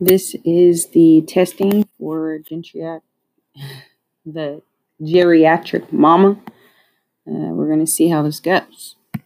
This is the testing for geriatric, the geriatric mama. Uh, we're going to see how this goes.